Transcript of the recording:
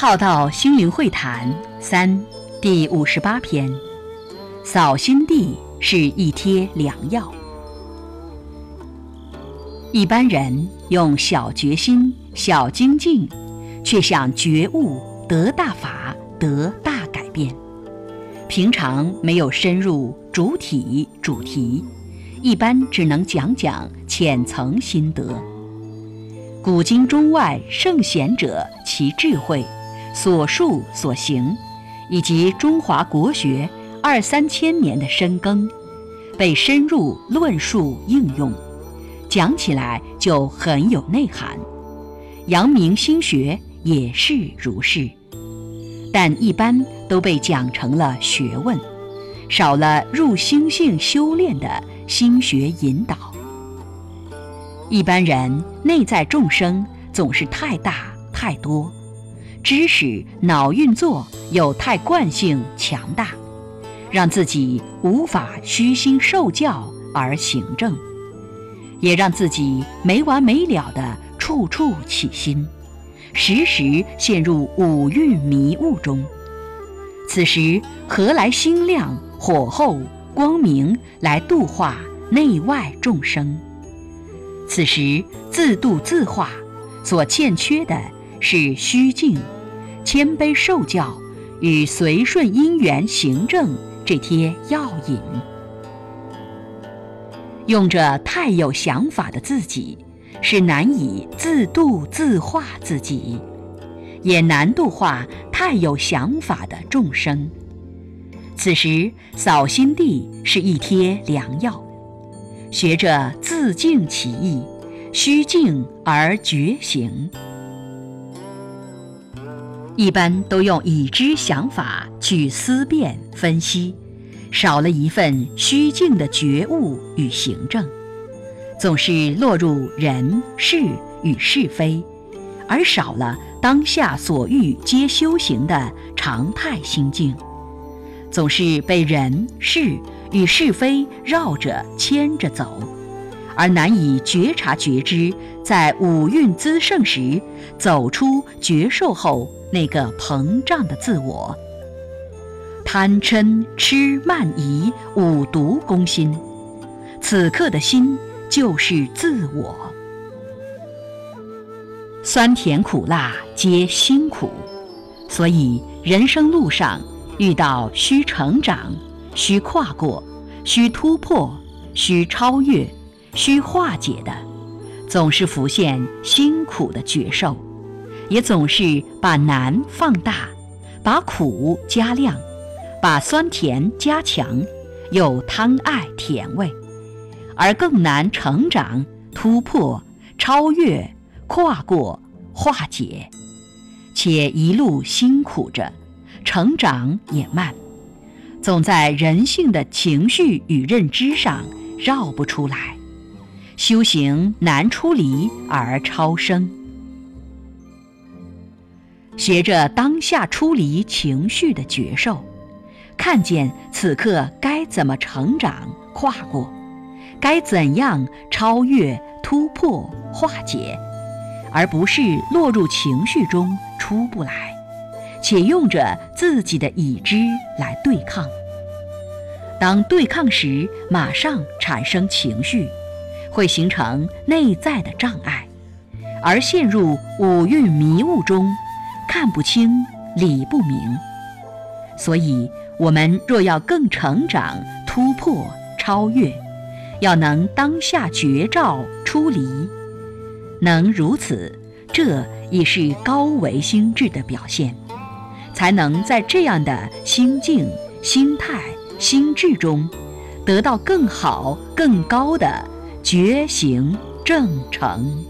浩道心灵会谈三第五十八篇：扫心地是一贴良药。一般人用小决心、小精进，却想觉悟得大法、得大改变。平常没有深入主体主题，一般只能讲讲浅层心得。古今中外圣贤者其智慧、所述所行，以及中华国学二三千年的深耕，被深入论述应用。讲起来就很有内涵，阳明心学也是如是，但一般都被讲成了学问，少了入心性修炼的心学引导。一般人内在众生总是太大太多，知识脑运作有太惯性强大，让自己无法虚心受教而行正。也让自己没完没了的处处起心，时时陷入五蕴迷雾中。此时何来心量、火候、光明来度化内外众生？此时自度自化，所欠缺的是虚静、谦卑受教与随顺因缘行正这贴药引。用着太有想法的自己，是难以自度自化自己，也难度化太有想法的众生。此时扫心地是一贴良药，学着自净其意，虚静而觉醒。一般都用已知想法去思辨分析。少了一份虚静的觉悟与行正，总是落入人事与是非，而少了当下所欲皆修行的常态心境，总是被人事与是非绕着牵着走，而难以觉察觉知，在五蕴滋盛时走出觉受后那个膨胀的自我。贪嗔痴慢疑五毒攻心，此刻的心就是自我。酸甜苦辣皆辛苦，所以人生路上遇到需成长、需跨过、需突破、需超越、需化解的，总是浮现辛苦的觉受，也总是把难放大，把苦加量。把酸甜加强，又贪爱甜味，而更难成长、突破、超越、跨过、化解，且一路辛苦着，成长也慢，总在人性的情绪与认知上绕不出来，修行难出离而超生，学着当下出离情绪的觉受。看见此刻该怎么成长跨过，该怎样超越突破化解，而不是落入情绪中出不来，且用着自己的已知来对抗。当对抗时，马上产生情绪，会形成内在的障碍，而陷入五蕴迷雾中，看不清理不明。所以。我们若要更成长、突破、超越，要能当下觉照出离，能如此，这已是高维心智的表现，才能在这样的心境、心态、心智中，得到更好、更高的觉醒正成。